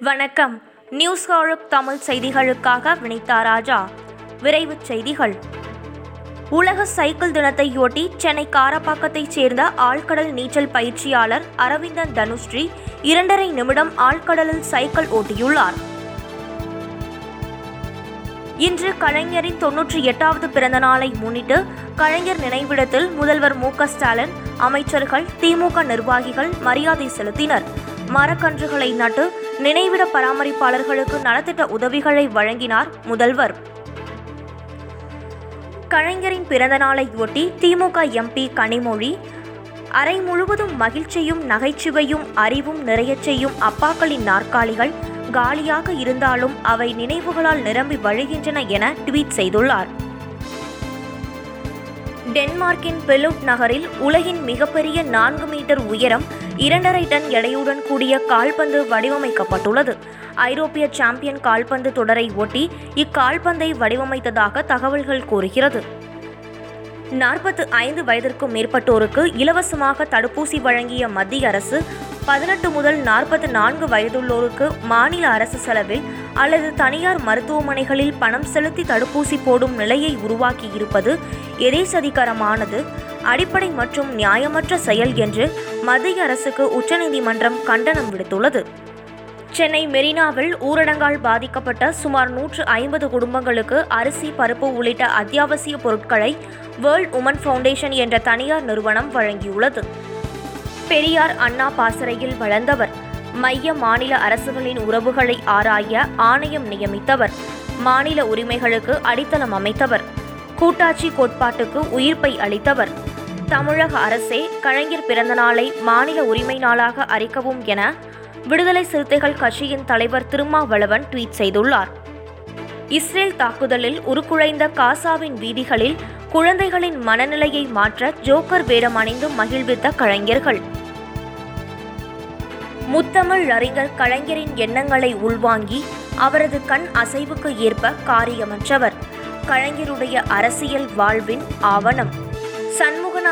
வணக்கம். நியூஸ் ஹாரப் தமிழ் செய்திகளுக்காக வினிதா ராஜா. விரைவுச் செய்திகள். உலக சைக்கிள் தினத்தையொட்டி சென்னை காரப்பாக்கத்தைச் சேர்ந்த ஆழ்கடல் நீச்சல் பயிற்சியாளர் அரவிந்தன் தனுஸ்ரீ இரண்டரை நிமிடம் ஆழ்கடலில் சைக்கிள் ஓட்டியுள்ளார். இன்று கலைஞரின் தொன்னூற்றி எட்டாவது பிறந்த நாளை முன்னிட்டு கலைஞர் நினைவிடத்தில் முதல்வர் மு ஸ்டாலின் அமைச்சர்கள் திமுக நிர்வாகிகள் மரியாதை செலுத்தினர். மரக்கன்றுகளை நட்டு நினைவிட பராமரிப்பாளர்களுக்கு நலத்திட்ட உதவிகளை வழங்கினார் முதல்வர். கலைஞரின் பிறந்த திமுக எம்பி கனிமொழி அறை முழுவதும் மகிழ்ச்சியும் நகைச்சுவையும் அறிவும் நிறையச் செய்யும் அப்பாக்களின் நாற்காலிகள் காலியாக இருந்தாலும் அவை நினைவுகளால் நிரம்பி வழிகின்றன என ட்வீட் செய்துள்ளார். டென்மார்க்கின் பெலுட் நகரில் உலகின் மிகப்பெரிய நான்கு மீட்டர் உயரம் இரண்டரை டன் எடையுடன் கூடிய கால்பந்து வடிவமைக்கப்பட்டுள்ளது. ஐரோப்பிய சாம்பியன் கால்பந்து தொடரை ஒட்டி இக்கால்பந்தை வடிவமைத்ததாக தகவல்கள் கூறுகிறது. நாற்பத்து ஐந்து வயதிற்கும் மேற்பட்டோருக்கு இலவசமாக தடுப்பூசி வழங்கிய மத்திய அரசு பதினெட்டு முதல் நாற்பத்து நான்கு வயதுள்ளோருக்கு மாநில அரசு செலவில் அல்லது தனியார் மருத்துவமனைகளில் பணம் செலுத்தி தடுப்பூசி போடும் நிலையை உருவாக்கி இருப்பது எதேசதிகரமானது அடிப்படை மற்றும் நியாயமற்ற செயல் என்று மத்திய அரசுக்கு உச்சநீதிமன்றம் கண்டனம் விடுத்துள்ளது. சென்னை மெரினாவில் ஊரடங்கால் பாதிக்கப்பட்ட சுமார் நூற்று ஐம்பது குடும்பங்களுக்கு அரிசி பருப்பு உள்ளிட்ட அத்தியாவசிய பொருட்களை வேர்ல்ட் உமன் ஃபவுண்டேஷன் என்ற தனியார் நிறுவனம் வழங்கியுள்ளது. பெரியார் அண்ணா பாசறையில் வளர்ந்தவர். மைய மாநில அரசுகளின் உறவுகளை ஆராய ஆணையம் நியமித்தவர். மாநில உரிமைகளுக்கு அடித்தளம் அமைத்தவர். கூட்டாட்சி கோட்பாட்டுக்கு உயிர்ப்பை அளித்தவர். தமிழக அரசே கலைஞர் பிறந்தநாளை மாநில உரிமை நாளாக அறிக்கவும் என விடுதலை சிறுத்தைகள் கட்சியின் தலைவர் திருமாவளவன் ட்வீட் செய்துள்ளார். இஸ்ரேல் தாக்குதலில் உருக்குலைந்த காசாவின் வீதிகளில் குழந்தைகளின் மனநிலையை மாற்ற ஜோக்கர் வேடம் அணிந்து மகிழ்வித்த கலைஞர்கள். முத்தமிழ் அறிஞர் கலைஞரின் எண்ணங்களை உள்வாங்கி அவரது கண் அசைவுக்கு ஏற்ப காரியமற்றவர். கலைஞருடைய அரசியல் வாழ்வின் ஆவணம்.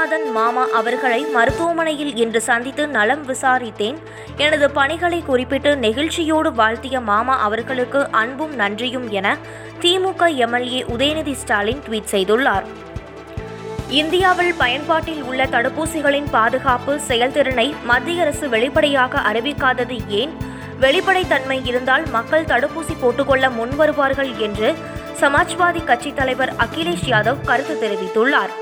சண்முகநாதன் மாமா அவர்களை மருத்துவமனையில் இன்று சந்தித்து நலம் விசாரித்தேன். எனது பணிகளை குறிப்பிட்டு நெகிழ்ச்சியோடு வாழ்த்திய மாமா அவர்களுக்கு அன்பும் நன்றியும் என திமுக எம்எல்ஏ உதயநிதி ஸ்டாலின் ட்வீட் செய்துள்ளார். இந்தியாவில் பயன்பாட்டில் உள்ள தடுப்பூசிகளின் பாதுகாப்பு செயல்திறனை மத்திய அரசு வெளிப்படையாக அறிவிக்காதது ஏன்? வெளிப்படைத்தன்மை இருந்தால் மக்கள் தடுப்பூசி போட்டுக்கொள்ள முன்வருவார்கள் என்று சமாஜ்வாதி கட்சித் தலைவர் அகிலேஷ் யாதவ் கருத்து தெரிவித்துள்ளார்.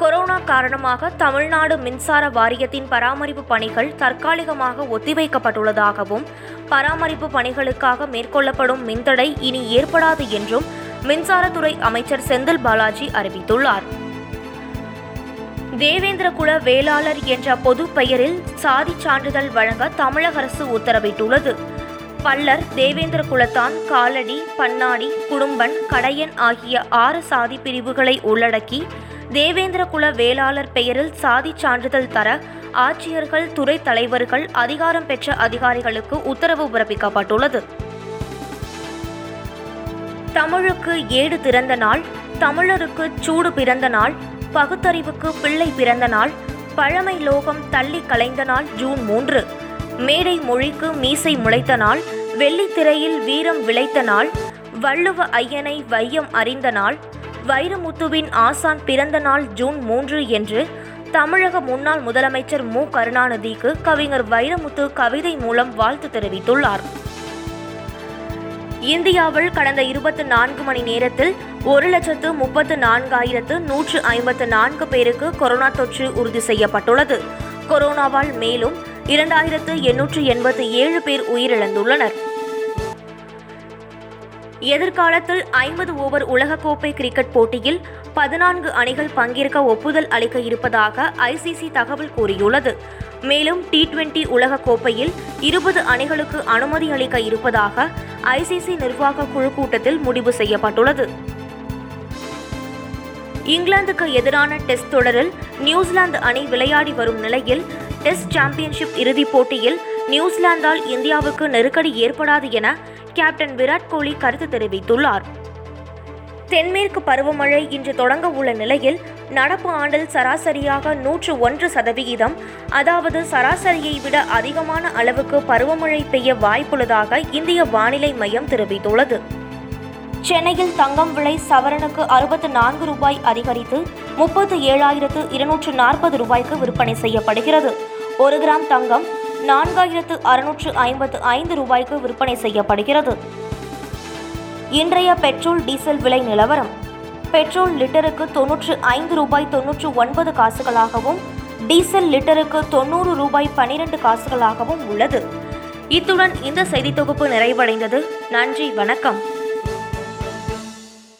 கொரோனா காரணமாக தமிழ்நாடு மின்சார வாரியத்தின் பராமரிப்பு பணிகள் தற்காலிகமாக ஒத்திவைக்கப்பட்டுள்ளதாகவும் பராமரிப்பு பணிகளுக்காக மேற்கொள்ளப்படும் மின்தடை இனி ஏற்படாது என்றும் மின்சாரத்துறை அமைச்சர் செந்தில் பாலாஜி அறிவித்துள்ளார். தேவேந்திரகுல வேளாளர் என்ற பொது பெயரில் சாதி சான்றிதழ் வழங்க தமிழக அரசு உத்தரவிட்டுள்ளது. பல்லர் தேவேந்திர குலத்தான் காலடி பன்னாடி குடும்பன் கடையன் ஆகிய ஆறு சாதி பிரிவுகளை உள்ளடக்கி தேவேந்திர குல வேளாளர் பெயரில் சாதி சான்றிதழ் தர ஆட்சியர்கள் துறை தலைவர்கள் அதிகாரம் பெற்ற அதிகாரிகளுக்கு உத்தரவு பிறப்பிக்கப்பட்டுள்ளது. தமிழுக்கு ஏடு திறந்த நாள் தமிழருக்கு சூடு பிறந்த நாள் பகுத்தறிவுக்கு பிள்ளை பிறந்த நாள் பழமை லோகம் தள்ளி கலைந்த நாள் ஜூன் மூன்று. மேடை மொழிக்கு மீசை முளைத்த நாள் வெள்ளித்திரையில் வீரம் விளைத்த நாள் வள்ளுவ ஐயனை வையம் அறிந்த நாள் வைரமுத்துவின் ஆசான் பிறந்த நாள் ஜூன் மூன்று என்று தமிழக முன்னாள் முதலமைச்சர் மு. கருணாநிதிக்கு கவிஞர் வைரமுத்து கவிதை மூலம் வாழ்த்து தெரிவித்துள்ளார். இந்தியாவில் கடந்த இருபத்தி நான்கு மணி நேரத்தில் ஒரு லட்சத்து முப்பத்து நான்காயிரத்து நூற்று ஐம்பத்து நான்கு பேருக்கு கொரோனா தொற்று உறுதி செய்யப்பட்டுள்ளது. கொரோனாவால் மேலும் இரண்டாயிரத்து எண்ணூற்று எண்பத்தி ஏழு பேர் உயிரிழந்துள்ளனர். எதிர்காலத்தில் ஐம்பது ஓவர் உலகக்கோப்பை கிரிக்கெட் போட்டியில் பதினான்கு அணிகள் பங்கேற்க ஒப்புதல் அளிக்க இருப்பதாக ஐசிசி தகவல் கூறியுள்ளது. மேலும் டி டுவெண்டி உலகக்கோப்பையில் இருபது அணிகளுக்கு அனுமதி அளிக்க இருப்பதாக ஐசிசி நிர்வாக குழு கூட்டத்தில் முடிவு செய்யப்பட்டுள்ளது. இங்கிலாந்துக்கு எதிரான டெஸ்ட் தொடரில் நியூசிலாந்து அணி விளையாடி வரும் நிலையில் டெஸ்ட் சாம்பியன்ஷிப் இறுதிப் போட்டியில் நியூசிலாந்தால் இந்தியாவுக்கு நெருக்கடி ஏற்படாது என கேப்டன் விராட் கோலி கருத்து தெரிவித்துள்ளார். தென்மேற்கு பருவமழை இன்று தொடங்க உள்ள நிலையில் நடப்பு ஆண்டில் சராசரியாக நூற்று ஒன்று சதவிகிதம் அதாவது சராசரியை விட அதிகமான அளவுக்கு பருவமழை பெய்ய வாய்ப்புள்ளதாக இந்திய வானிலை மையம் தெரிவித்துள்ளது. சென்னையில் தங்கம் விலை சவரனுக்கு அறுபத்து நான்கு ரூபாய் அதிகரித்து முப்பத்து ஏழாயிரத்து இருநூற்று நாற்பது ரூபாய்க்கு விற்பனை செய்யப்படுகிறது. ஒரு கிராம் தங்கம் நான்காயிரத்து அறுநூற்று ஐம்பத்து ஐந்து ரூபாய்க்கு விற்பனை செய்யப்படுகிறது. இன்றைய பெட்ரோல் டீசல் விலை நிலவரம். பெட்ரோல் லிட்டருக்கு தொன்னூற்று ஐந்து ரூபாய் தொன்னூற்று ஒன்பது காசுகளாகவும் டீசல் லிட்டருக்கு தொண்ணூறு ரூபாய் பனிரெண்டு காசுகளாகவும் உள்ளது. இத்துடன் இந்த செய்தி தொகுப்பு நிறைவடைந்தது. நன்றி வணக்கம்.